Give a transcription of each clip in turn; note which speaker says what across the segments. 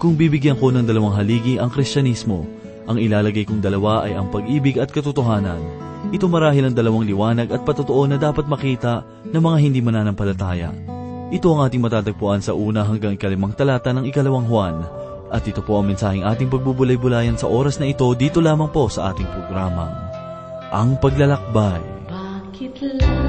Speaker 1: Kung bibigyan ko ng dalawang haligi ang Kristyanismo, ang ilalagay kong dalawa ay ang pag-ibig at katotohanan. Ito marahil ang dalawang liwanag at patotoo na dapat makita ng mga hindi mananampalataya. Ito ang ating matatagpuan sa una hanggang ikalimang talata ng ikalawang Juan. At ito po ang mensaheng ating pagbubulay-bulayan sa oras na ito dito lamang po sa ating programang, Ang Paglalakbay.
Speaker 2: Bakit labis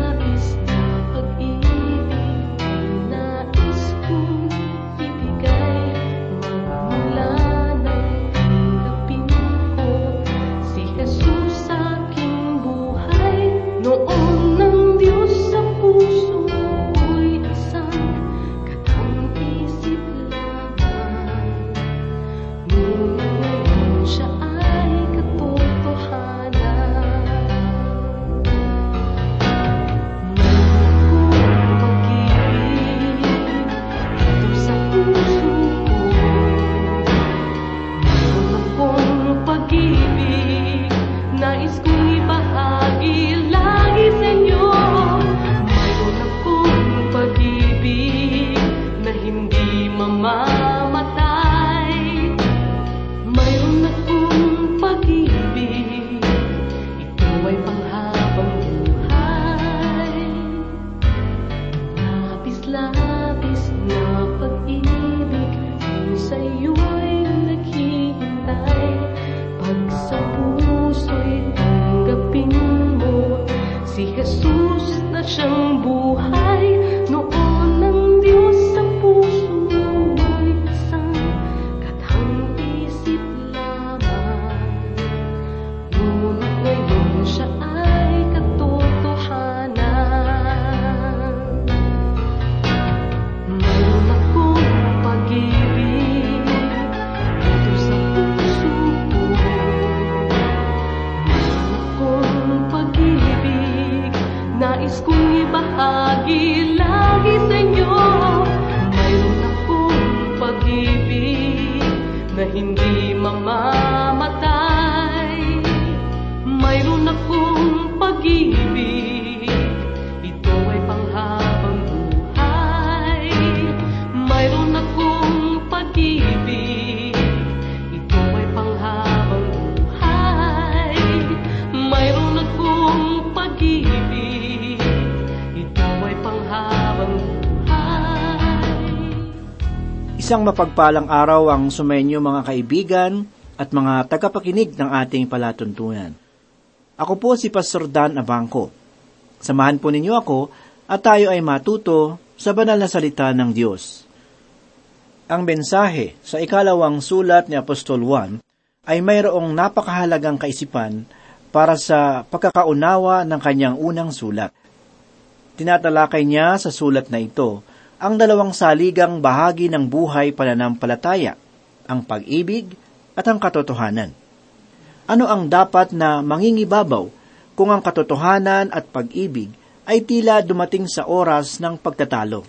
Speaker 2: Jesus na siyang Isang
Speaker 3: mapagpalang araw ang sumenyo mga kaibigan at mga tagapakinig ng ating palatuntunan. Ako po si Pastor Dan Abangco. Samahan po ninyo ako at tayo ay matuto sa banal na salita ng Diyos. Ang mensahe sa ikalawang sulat ni Apostol Juan ay mayroong napakahalagang kaisipan para sa pagkakaunawa ng kanyang unang sulat. Tinatalakay niya sa sulat na ito ang dalawang saligang bahagi ng buhay pananampalataya, ang pag-ibig at ang katotohanan. Ano ang dapat na mangingibabaw kung ang katotohanan at pag-ibig ay tila dumating sa oras ng pagtatalo?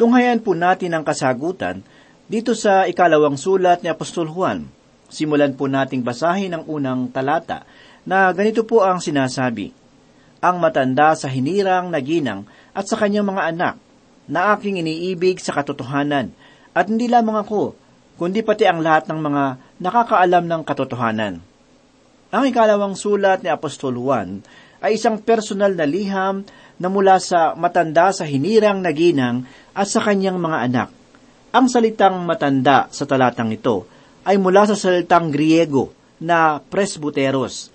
Speaker 3: Tunghayan po natin ang kasagutan dito sa ikalawang sulat ni Apostol Juan. Simulan po nating basahin ang unang talata na ganito po ang sinasabi. Ang matanda sa hinirang naginang at sa kanyang mga anak na aking iniibig sa katotohanan at hindi lamang ako, kundi pati ang lahat ng mga nakakaalam ng katotohanan. Ang ikalawang sulat ni Apostol Juan ay isang personal na liham na mula sa matanda sa hinirang naginang at sa kanyang mga anak. Ang salitang matanda sa talatang ito ay mula sa salitang Griego na presbuteros.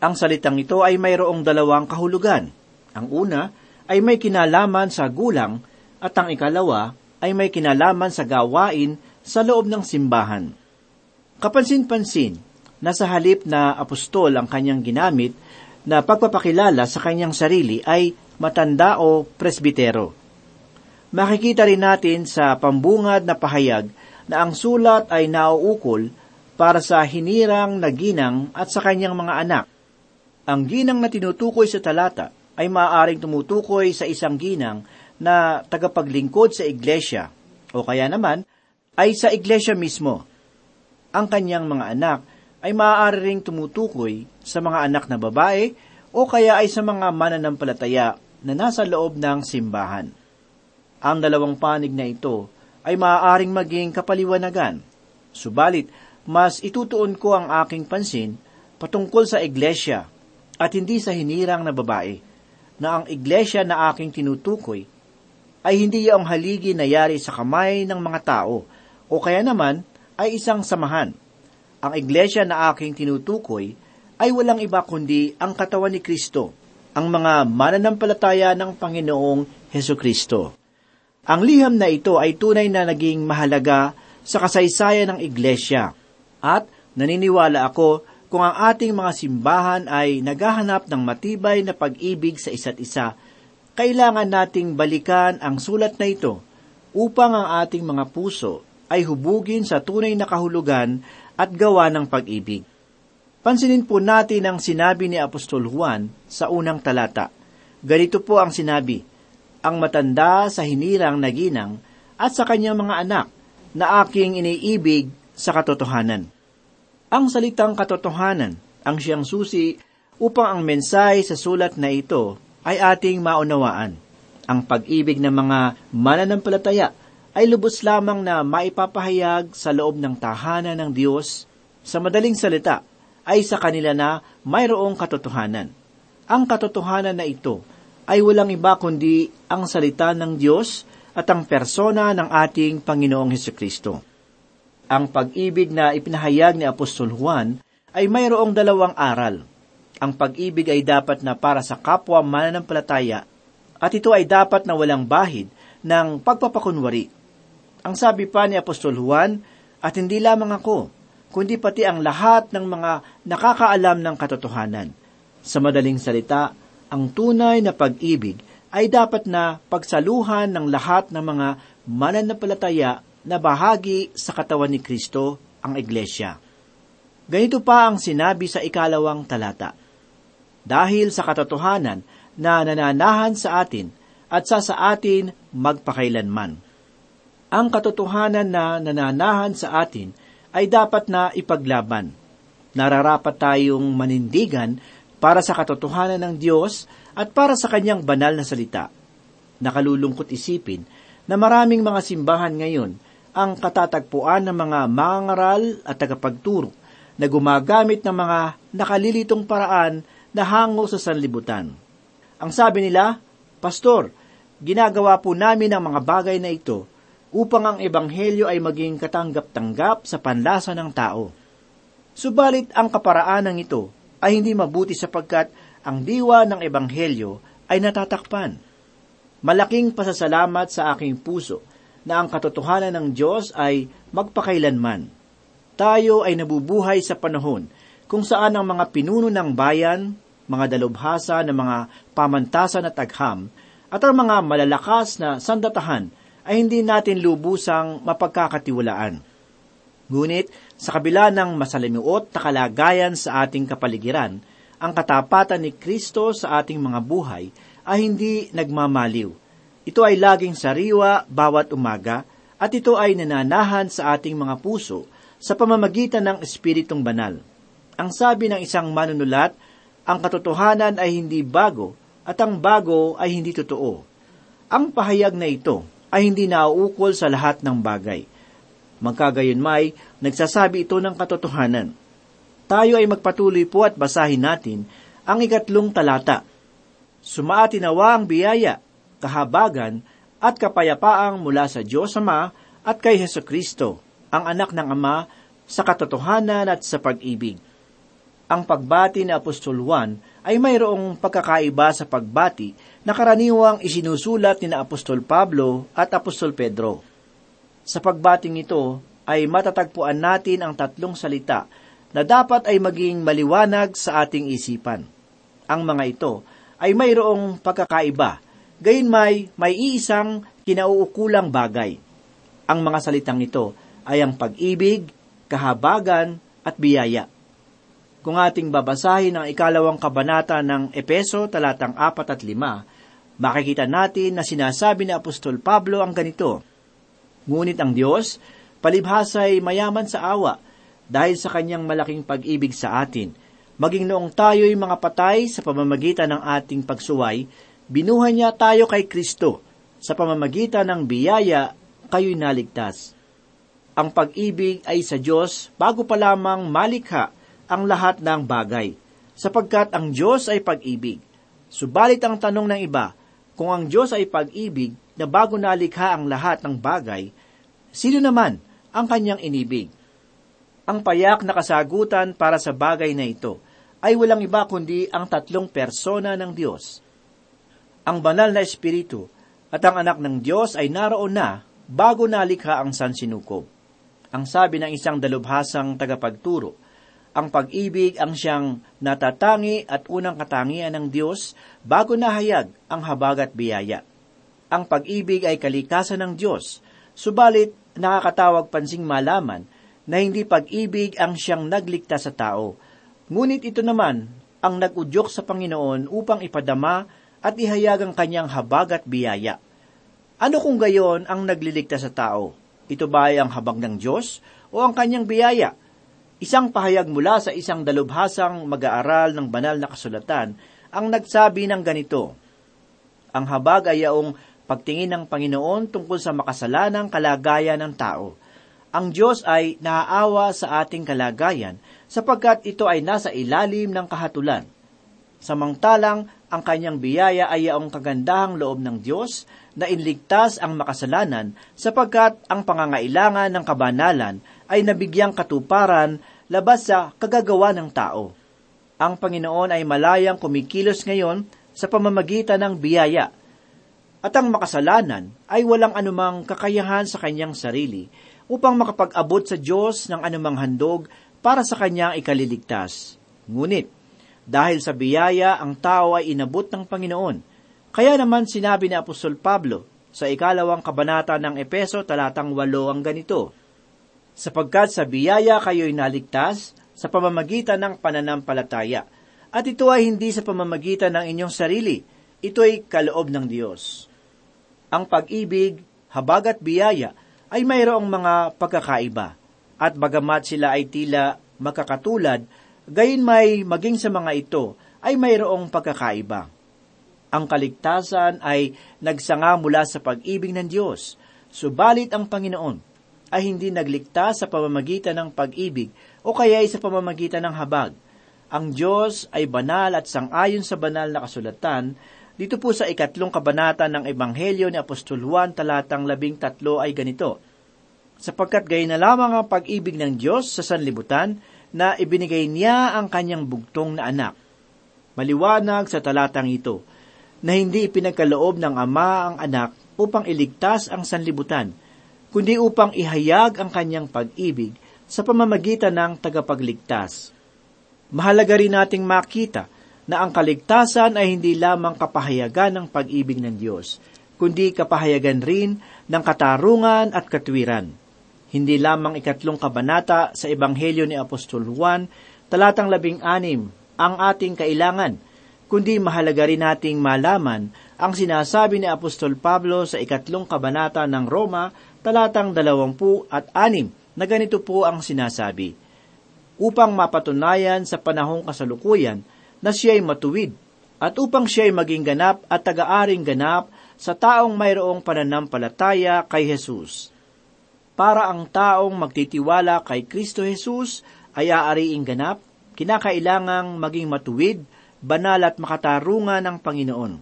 Speaker 3: Ang salitang ito ay mayroong dalawang kahulugan. Ang una ay may kinalaman sa gulang at ang ikalawa ay may kinalaman sa gawain sa loob ng simbahan. Kapansin-pansin na sa halip na apostol ang kanyang ginamit na pagpapakilala sa kanyang sarili ay matanda o presbitero. Makikita rin natin sa pambungad na pahayag na ang sulat ay nauukol para sa hinirang na ginang at sa kanyang mga anak. Ang ginang na tinutukoy sa talata ay maaaring tumutukoy sa isang ginang na tagapaglingkod sa iglesia o kaya naman ay sa iglesia mismo. Ang kanyang mga anak ay maaari ring tumutukoy sa mga anak na babae o kaya ay sa mga mananampalataya na nasa loob ng simbahan. Ang dalawang panig na ito ay maaaring maging kapaliwanagan. Subalit, mas itutuon ko ang aking pansin patungkol sa iglesia at hindi sa hinirang na babae, na ang iglesia na aking tinutukoy ay hindi yung haligi na yari sa kamay ng mga tao o kaya naman ay isang samahan. Ang iglesia na aking tinutukoy ay walang iba kundi ang katawan ni Kristo, ang mga mananampalataya ng Panginoong Heso Kristo. Ang liham na ito ay tunay na naging mahalaga sa kasaysayan ng iglesia at naniniwala ako kung ang ating mga simbahan ay naghahanap ng matibay na pag-ibig sa isa't isa, kailangan nating balikan ang sulat na ito upang ang ating mga puso ay hubugin sa tunay na kahulugan at gawa ng pag-ibig. Pansinin po natin ang sinabi ni Apostol Juan sa unang talata. Ganito po ang sinabi, Ang matanda sa hinirang naginang at sa kanyang mga anak na aking iniibig sa katotohanan. Ang salitang katotohanan ang siyang susi upang ang mensahe sa sulat na ito ay ating maunawaan. Ang pag-ibig ng mga mananampalataya ay lubos lamang na maipapahayag sa loob ng tahanan ng Diyos. Sa madaling salita, ay sa kanila na mayroong katotohanan. Ang katotohanan na ito ay walang iba kundi ang salita ng Diyos at ang persona ng ating Panginoong Heso Kristo. Ang pag-ibig na ipinahayag ni Apostol Juan ay mayroong dalawang aral. Ang pag-ibig ay dapat na para sa kapwa mananampalataya at ito ay dapat na walang bahid ng pagpapakunwari. Ang sabi pa ni Apostol Juan, at hindi lamang ako, kundi pati ang lahat ng mga nakakaalam ng katotohanan. Sa madaling salita, ang tunay na pag-ibig ay dapat na pagsaluhan ng lahat ng mga mananampalataya na bahagi sa katawan ni Kristo, ang Iglesia. Ganito pa ang sinabi sa ikalawang talata. Dahil sa katotohanan na nananahan sa atin at sa sa atin magpakailanman. Ang katotohanan na nananahan sa atin ay dapat na ipaglaban. Nararapat tayong manindigan para sa katotohanan ng Diyos at para sa kanyang banal na salita. Nakalulungkot isipin na maraming mga simbahan ngayon ang katatagpuan ng mga mangaral at tagapagturo na gumagamit ng mga nakalilitong paraan na hango sa sanlibutan. Ang sabi nila, Pastor, ginagawa po namin ang mga bagay na ito upang ang ebanghelyo ay maging katanggap-tanggap sa panlasa ng tao. Subalit ang kaparaan ng ito ay hindi mabuti sapagkat ang diwa ng ebanghelyo ay natatakpan. Malaking pasasalamat sa aking puso na ang katotohanan ng Diyos ay magpakailanman. Tayo ay nabubuhay sa panahon kung saan ang mga pinuno ng bayan, mga dalubhasa ng mga pamantasan at agham, at ang mga malalakas na sandatahan ay hindi natin lubusang mapagkakatiwalaan. Ngunit, sa kabila ng masalimuot na kalagayan sa ating kapaligiran, ang katapatan ni Kristo sa ating mga buhay ay hindi nagmamaliw ito ay laging sariwa bawat umaga at ito ay nananahan sa ating mga puso sa pamamagitan ng Espiritong Banal. Ang sabi ng isang manunulat, ang katotohanan ay hindi bago at ang bago ay hindi totoo. Ang pahayag na ito ay hindi nauukol sa lahat ng bagay. Magkagayon may, nagsasabi ito ng katotohanan. Tayo ay magpatuloy po at basahin natin ang ikatlong talata. Sumaati nawa ang biyaya kahabagan at kapayapaang mula sa Diyos Ama at kay Heso Kristo, ang anak ng Ama, sa katotohanan at sa pag-ibig. Ang pagbati ni Apostol Juan ay mayroong pagkakaiba sa pagbati na karaniwang isinusulat ni Apostol Pablo at Apostol Pedro. Sa pagbating ito ay matatagpuan natin ang tatlong salita na dapat ay maging maliwanag sa ating isipan. Ang mga ito ay mayroong pagkakaiba gayon may, may iisang kinauukulang bagay. Ang mga salitang ito ay ang pag-ibig, kahabagan, at biyaya. Kung ating babasahin ang ikalawang kabanata ng Epeso talatang 4 at 5, makikita natin na sinasabi ni Apostol Pablo ang ganito, Ngunit ang Diyos, palibhasay mayaman sa awa, dahil sa kanyang malaking pag-ibig sa atin, maging noong tayo'y mga patay sa pamamagitan ng ating pagsuway, binuhay niya tayo kay Kristo sa pamamagitan ng biyaya kayo'y naligtas. Ang pag-ibig ay sa Diyos bago pa lamang malikha ang lahat ng bagay, sapagkat ang Diyos ay pag-ibig. Subalit ang tanong ng iba, kung ang Diyos ay pag-ibig na bago nalikha ang lahat ng bagay, sino naman ang kanyang inibig? Ang payak na kasagutan para sa bagay na ito ay walang iba kundi ang tatlong persona ng Diyos. Ang banal na Espiritu at ang anak ng Diyos ay naroon na bago nalikha ang sansinukob. Ang sabi ng isang dalubhasang tagapagturo, ang pag-ibig ang siyang natatangi at unang katangian ng Diyos bago nahayag ang habag at biyaya. Ang pag-ibig ay kalikasan ng Diyos, subalit nakakatawag pansing malaman na hindi pag-ibig ang siyang nagligtas sa tao. Ngunit ito naman ang nag-udyok sa Panginoon upang ipadama at ihayag ang kanyang habag at biyaya. Ano kung gayon ang nagliligtas sa tao? Ito ba ay ang habag ng Diyos o ang kanyang biyaya? Isang pahayag mula sa isang dalubhasang mag-aaral ng banal na kasulatan ang nagsabi ng ganito, Ang habag ay yaong pagtingin ng Panginoon tungkol sa makasalanang kalagayan ng tao. Ang Diyos ay naaawa sa ating kalagayan sapagkat ito ay nasa ilalim ng kahatulan. Samantalang ang kanyang biyaya ay yaong kagandahang loob ng Diyos na inligtas ang makasalanan sapagkat ang pangangailangan ng kabanalan ay nabigyang katuparan labas sa kagagawa ng tao. Ang Panginoon ay malayang kumikilos ngayon sa pamamagitan ng biyaya. At ang makasalanan ay walang anumang kakayahan sa kanyang sarili upang makapag-abot sa Diyos ng anumang handog para sa kanyang ikaliligtas. Ngunit, dahil sa biyaya ang tao ay inabot ng Panginoon, kaya naman sinabi ni Apostol Pablo sa ikalawang kabanata ng Epeso talatang walo ang ganito, sapagkat sa biyaya kayo'y naligtas sa pamamagitan ng pananampalataya. At ito ay hindi sa pamamagitan ng inyong sarili, ito ay kaloob ng Diyos. Ang pag-ibig, habag at biyaya ay mayroong mga pagkakaiba, at bagamat sila ay tila makakatulad, gayon may maging sa mga ito ay mayroong pagkakaiba. Ang kaligtasan ay nagsanga mula sa pag-ibig ng Diyos, subalit ang Panginoon ay hindi nagligtas sa pamamagitan ng pag-ibig o kaya sa pamamagitan ng habag. Ang Diyos ay banal at sangayon sa banal na kasulatan. Dito po sa ikatlong kabanata ng Ebanghelyo ni Apostol Juan talatang labing tatlo ay ganito, Sapagkat gay na lamang ang pag-ibig ng Diyos sa sanlibutan na ibinigay niya ang kanyang bugtong na anak. Maliwanag sa talatang ito na hindi ipinagkaloob ng Ama ang anak upang iligtas ang sanlibutan, kundi upang ihayag ang kanyang pag-ibig sa pamamagitan ng tagapagligtas. Mahalaga rin nating makita na ang kaligtasan ay hindi lamang kapahayagan ng pag-ibig ng Diyos, kundi kapahayagan rin ng katarungan at katwiran. Hindi lamang ikatlong kabanata sa Ebanghelyo ni Apostol Juan, talatang labing anim, ang ating kailangan, kundi mahalaga rin nating malaman ang sinasabi ni Apostol Pablo sa ikatlong kabanata ng Roma, talatang dalawampu at anim, na ganito po ang sinasabi, upang mapatunayan sa panahong kasalukuyan na siya'y matuwid, at upang siya'y maging ganap at tagaaring ganap sa taong mayroong pananampalataya kay Jesus. Para ang taong magtitiwala kay Kristo Jesus ay aariing ganap, kinakailangang maging matuwid, banal at makatarungan ng Panginoon.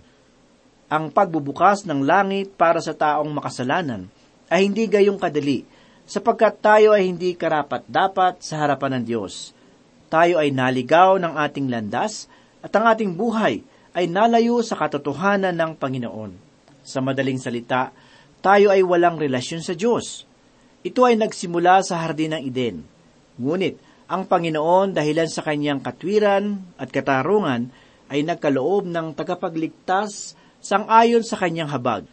Speaker 3: Ang pagbubukas ng langit para sa taong makasalanan ay hindi gayong kadali, sapagkat tayo ay hindi karapat-dapat sa harapan ng Diyos. Tayo ay naligaw ng ating landas at ang ating buhay ay nalayo sa katotohanan ng Panginoon. Sa madaling salita, tayo ay walang relasyon sa Diyos. Ito ay nagsimula sa Hardin ng Eden. Ngunit, ang Panginoon dahilan sa kanyang katwiran at katarungan ay nagkaloob ng tagapagligtas sang-ayon sa kanyang habag.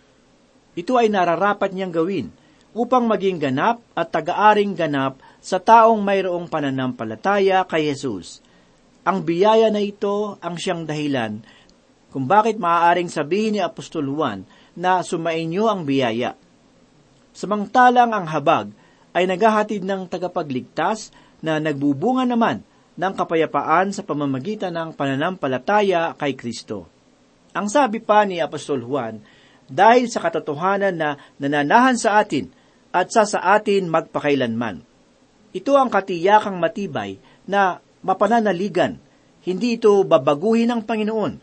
Speaker 3: Ito ay nararapat niyang gawin upang maging ganap at tagaaring ganap sa taong mayroong pananampalataya kay Jesus. Ang biyaya na ito ang siyang dahilan kung bakit maaaring sabihin ni Apostol Juan na sumainyo ang biyaya. Samantalang ang habag ay naghahatid ng tagapagligtas na nagbubunga naman ng kapayapaan sa pamamagitan ng pananampalataya kay Kristo. Ang sabi pa ni Apostol Juan, dahil sa katotohanan na nananahan sa atin at sa sa atin magpakailanman. Ito ang katiyakang matibay na mapananaligan. Hindi ito babaguhin ng Panginoon.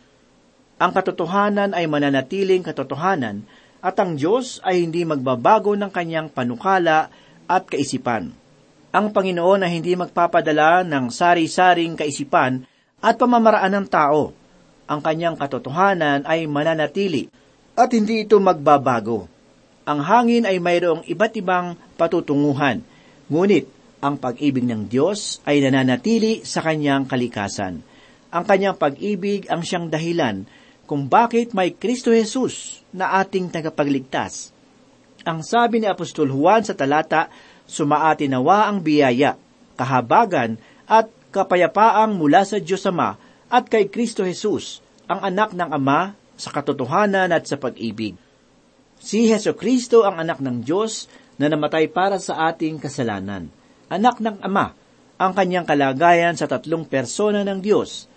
Speaker 3: Ang katotohanan ay mananatiling katotohanan at ang Diyos ay hindi magbabago ng kanyang panukala at kaisipan. Ang Panginoon ay hindi magpapadala ng sari-saring kaisipan at pamamaraan ng tao. Ang kanyang katotohanan ay mananatili at hindi ito magbabago. Ang hangin ay mayroong iba't ibang patutunguhan, ngunit ang pag-ibig ng Diyos ay nananatili sa kanyang kalikasan. Ang kanyang pag-ibig ang siyang dahilan kung bakit may Kristo Jesus na ating tagapagligtas. Ang sabi ni Apostol Juan sa talata, sumaati nawa ang biyaya, kahabagan at kapayapaang mula sa Diyos Ama at kay Kristo Jesus, ang anak ng Ama sa katotohanan at sa pag-ibig. Si Heso Kristo ang anak ng Diyos na namatay para sa ating kasalanan. Anak ng Ama, ang kanyang kalagayan sa tatlong persona ng Diyos.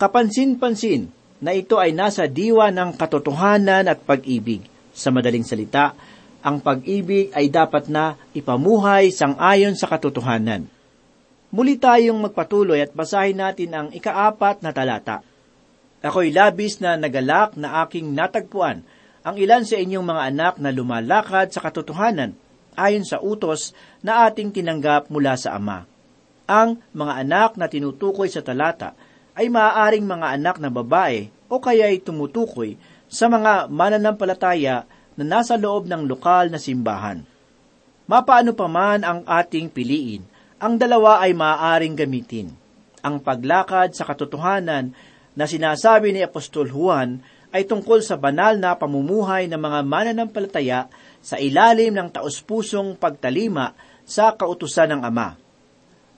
Speaker 3: Kapansin-pansin na ito ay nasa diwa ng katotohanan at pag-ibig. Sa madaling salita, ang pag-ibig ay dapat na ipamuhay sang-ayon sa katotohanan. Muli tayong magpatuloy at basahin natin ang ikaapat na talata. Ako'y labis na nagalak na aking natagpuan ang ilan sa inyong mga anak na lumalakad sa katotohanan ayon sa utos na ating tinanggap mula sa Ama. Ang mga anak na tinutukoy sa talata ay maaaring mga anak na babae o kaya'y tumutukoy sa mga mananampalataya na nasa loob ng lokal na simbahan. Mapaano pa man ang ating piliin, ang dalawa ay maaaring gamitin. Ang paglakad sa katotohanan na sinasabi ni Apostol Juan ay tungkol sa banal na pamumuhay ng mga mananampalataya sa ilalim ng taus-pusong pagtalima sa kautusan ng Ama.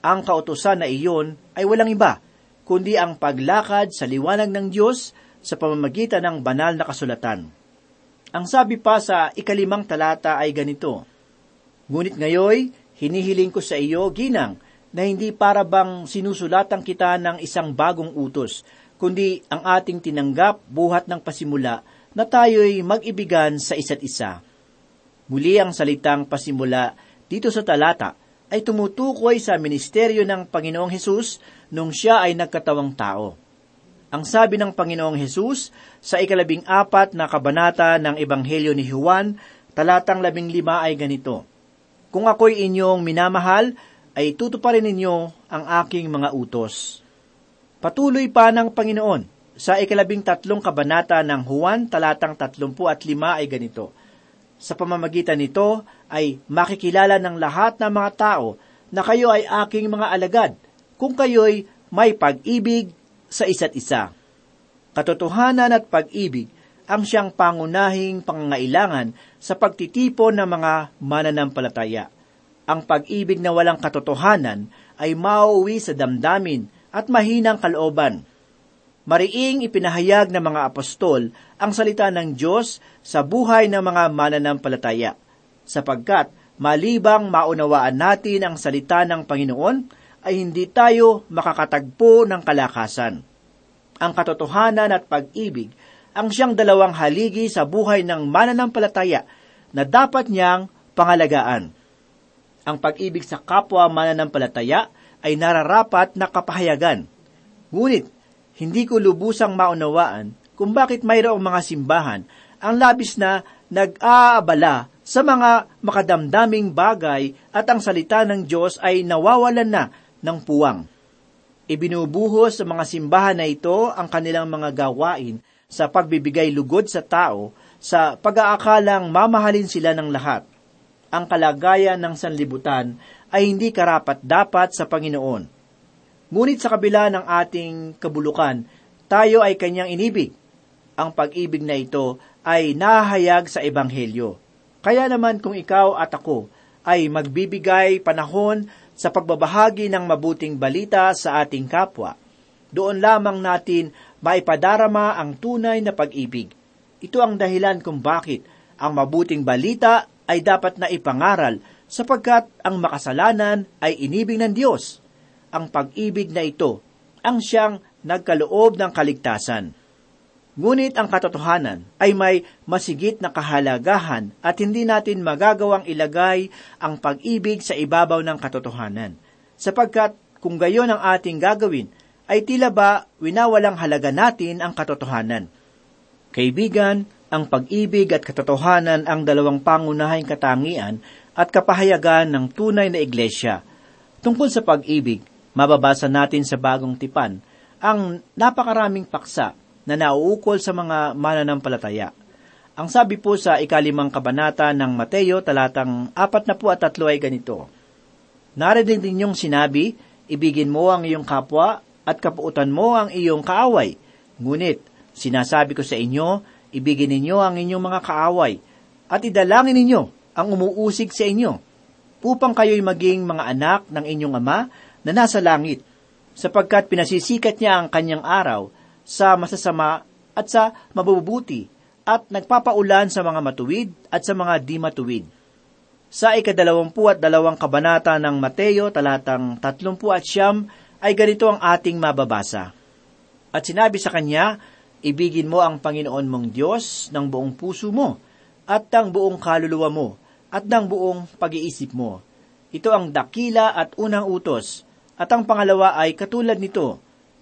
Speaker 3: Ang kautusan na iyon ay walang iba, kundi ang paglakad sa liwanag ng Diyos sa pamamagitan ng banal na kasulatan. Ang sabi pa sa ikalimang talata ay ganito, Ngunit ngayoy, hinihiling ko sa iyo, ginang, na hindi para bang sinusulatan kita ng isang bagong utos, kundi ang ating tinanggap buhat ng pasimula na tayo'y mag-ibigan sa isa't isa. Muli ang salitang pasimula dito sa talata ay tumutukoy sa ministeryo ng Panginoong Hesus nung siya ay nagkatawang tao. Ang sabi ng Panginoong Hesus sa ikalabing apat na kabanata ng Ebanghelyo ni Juan, talatang labing lima ay ganito, Kung ako'y inyong minamahal, ay tutuparin ninyo ang aking mga utos. Patuloy pa ng Panginoon sa ikalabing tatlong kabanata ng Juan, talatang tatlumpu at lima ay ganito, Sa pamamagitan nito ay makikilala ng lahat ng mga tao na kayo ay aking mga alagad, kung kayo'y may pag-ibig sa isa't isa. Katotohanan at pag-ibig ang siyang pangunahing pangangailangan sa pagtitipon ng mga mananampalataya. Ang pag-ibig na walang katotohanan ay mauwi sa damdamin at mahinang kalooban. Mariing ipinahayag ng mga apostol ang salita ng Diyos sa buhay ng mga mananampalataya, sapagkat malibang maunawaan natin ang salita ng Panginoon, ay hindi tayo makakatagpo ng kalakasan. Ang katotohanan at pag-ibig ang siyang dalawang haligi sa buhay ng mananampalataya na dapat niyang pangalagaan. Ang pag-ibig sa kapwa mananampalataya ay nararapat na kapahayagan. Ngunit, hindi ko lubusang maunawaan kung bakit mayroong mga simbahan ang labis na nag-aabala sa mga makadamdaming bagay at ang salita ng Diyos ay nawawalan na ng puwang. Ibinubuhos sa mga simbahan na ito ang kanilang mga gawain sa pagbibigay lugod sa tao sa pag-aakalang mamahalin sila ng lahat. Ang kalagayan ng sanlibutan ay hindi karapat dapat sa Panginoon. Ngunit sa kabila ng ating kabulukan, tayo ay kanyang inibig. Ang pag-ibig na ito ay nahayag sa Ebanghelyo. Kaya naman kung ikaw at ako ay magbibigay panahon sa pagbabahagi ng mabuting balita sa ating kapwa. Doon lamang natin maipadarama ang tunay na pag-ibig. Ito ang dahilan kung bakit ang mabuting balita ay dapat na ipangaral sapagkat ang makasalanan ay inibig ng Diyos. Ang pag-ibig na ito ang siyang nagkaloob ng kaligtasan. Ngunit ang katotohanan ay may masigit na kahalagahan at hindi natin magagawang ilagay ang pag-ibig sa ibabaw ng katotohanan. Sapagkat kung gayon ang ating gagawin, ay tila ba winawalang halaga natin ang katotohanan. Kaibigan, ang pag-ibig at katotohanan ang dalawang pangunahing katangian at kapahayagan ng tunay na iglesia. Tungkol sa pag-ibig, mababasa natin sa bagong tipan ang napakaraming paksa na nauukol sa mga mananampalataya. Ang sabi po sa ikalimang kabanata ng Mateo talatang apat na po at tatlo ay ganito. Narinig ninyong sinabi, ibigin mo ang iyong kapwa at kapuutan mo ang iyong kaaway. Ngunit, sinasabi ko sa inyo, ibigin ninyo ang inyong mga kaaway at idalangin ninyo ang umuusig sa inyo upang kayo'y maging mga anak ng inyong ama na nasa langit sapagkat pinasisikat niya ang kanyang araw sa masasama at sa mabubuti at nagpapaulan sa mga matuwid at sa mga di matuwid. Sa ikadalawampu at dalawang kabanata ng Mateo talatang tatlumpu at siyam ay ganito ang ating mababasa. At sinabi sa kanya, Ibigin mo ang Panginoon mong Diyos ng buong puso mo, at ng buong kaluluwa mo, at ng buong pag-iisip mo. Ito ang dakila at unang utos, at ang pangalawa ay katulad nito,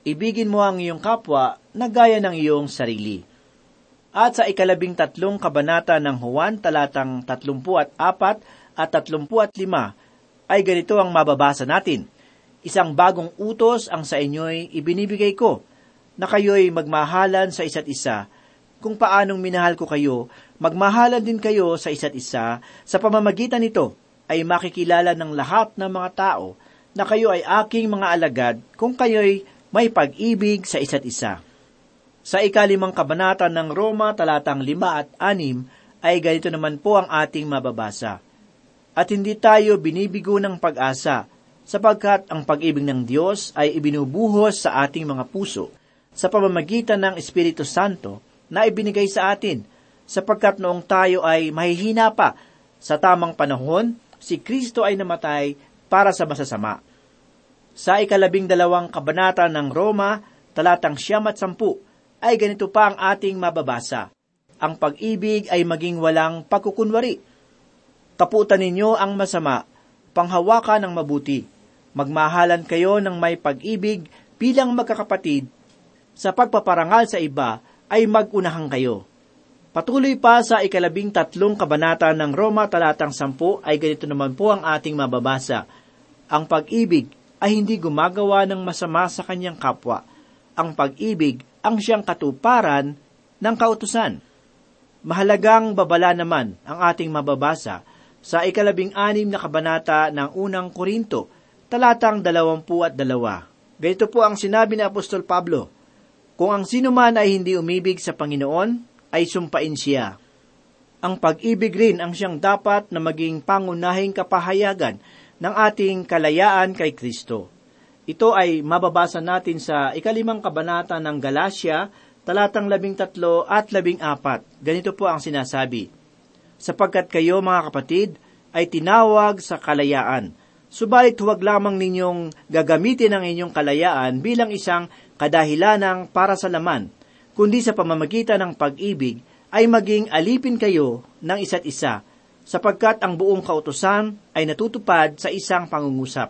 Speaker 3: ibigin mo ang iyong kapwa na gaya ng iyong sarili. At sa ikalabing tatlong kabanata ng Juan talatang tatlumpu at apat at tatlumpu at lima, ay ganito ang mababasa natin. Isang bagong utos ang sa inyo'y ibinibigay ko, na kayo'y magmahalan sa isa't isa. Kung paanong minahal ko kayo, magmahalan din kayo sa isa't isa. Sa pamamagitan nito, ay makikilala ng lahat ng mga tao na kayo ay aking mga alagad kung kayo'y may pag-ibig sa isa't isa. Sa ikalimang kabanata ng Roma talatang lima at anim ay ganito naman po ang ating mababasa. At hindi tayo binibigo ng pag-asa, sapagkat ang pag-ibig ng Diyos ay ibinubuhos sa ating mga puso sa pamamagitan ng Espiritu Santo na ibinigay sa atin, sapagkat noong tayo ay mahihina pa, sa tamang panahon, si Kristo ay namatay para sa masasama sa ikalabing dalawang kabanata ng Roma, talatang siyam at sampu, ay ganito pa ang ating mababasa. Ang pag-ibig ay maging walang pagkukunwari. Kaputan ninyo ang masama, panghawakan ng mabuti. Magmahalan kayo ng may pag-ibig bilang magkakapatid. Sa pagpaparangal sa iba ay magunahang kayo. Patuloy pa sa ikalabing tatlong kabanata ng Roma talatang sampu ay ganito naman po ang ating mababasa. Ang pag-ibig ay hindi gumagawa ng masama sa kanyang kapwa. Ang pag-ibig ang siyang katuparan ng kautusan. Mahalagang babala naman ang ating mababasa sa ikalabing anim na kabanata ng unang Korinto, talatang dalawampu at dalawa. Ganito po ang sinabi ni Apostol Pablo, Kung ang sino man ay hindi umibig sa Panginoon, ay sumpain siya. Ang pag-ibig rin ang siyang dapat na maging pangunahing kapahayagan ng ating kalayaan kay Kristo. Ito ay mababasa natin sa ikalimang kabanata ng Galacia, talatang labing tatlo at labing apat. Ganito po ang sinasabi, Sapagkat kayo, mga kapatid, ay tinawag sa kalayaan. Subalit huwag lamang ninyong gagamitin ang inyong kalayaan bilang isang kadahilanang para sa laman, kundi sa pamamagitan ng pag-ibig ay maging alipin kayo ng isa't isa, sapagkat ang buong kautosan ay natutupad sa isang pangungusap.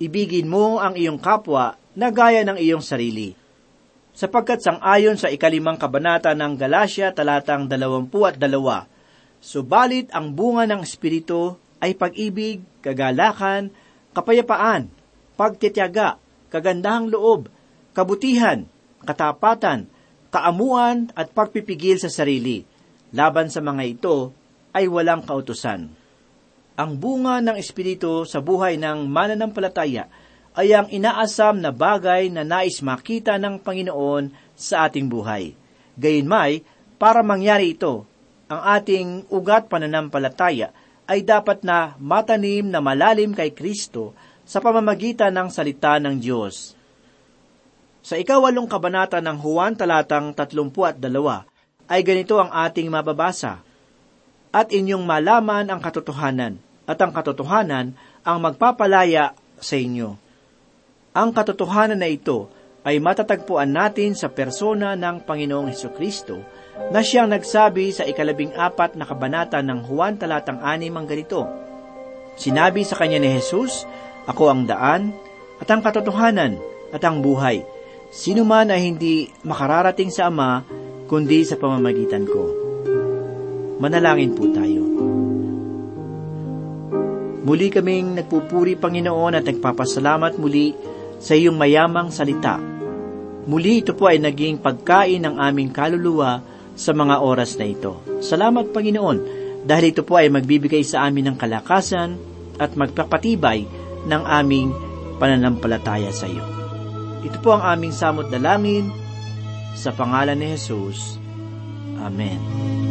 Speaker 3: Ibigin mo ang iyong kapwa na gaya ng iyong sarili. Sapagkat sang-ayon sa ikalimang kabanata ng Galacia talatang dalawampu at dalawa, Subalit ang bunga ng Espiritu ay pag-ibig, kagalakan, kapayapaan, pagtityaga, kagandahang loob, kabutihan, katapatan, kaamuan at pagpipigil sa sarili. Laban sa mga ito ay walang kautusan. Ang bunga ng Espiritu sa buhay ng mananampalataya ay ang inaasam na bagay na nais makita ng Panginoon sa ating buhay. Gayunmay, para mangyari ito, ang ating ugat pananampalataya ay dapat na matanim na malalim kay Kristo sa pamamagitan ng salita ng Diyos. Sa ikawalong kabanata ng Juan talatang tatlumpu at dalawa, ay ganito ang ating mababasa at inyong malaman ang katotohanan, at ang katotohanan ang magpapalaya sa inyo. Ang katotohanan na ito ay matatagpuan natin sa persona ng Panginoong Heso Kristo na siyang nagsabi sa ikalabing apat na kabanata ng Juan talatang anim ang ganito, Sinabi sa kanya ni Jesus, Ako ang daan, at ang katotohanan, at ang buhay. Sino man ay hindi makararating sa Ama, kundi sa pamamagitan ko. Manalangin po tayo. Muli kaming nagpupuri, Panginoon, at nagpapasalamat muli sa iyong mayamang salita Muli ito po ay naging pagkain ng aming kaluluwa sa mga oras na ito. Salamat Panginoon dahil ito po ay magbibigay sa amin ng kalakasan at magpapatibay ng aming pananampalataya sa iyo. Ito po ang aming samot dalangin sa pangalan ni Jesus. Amen.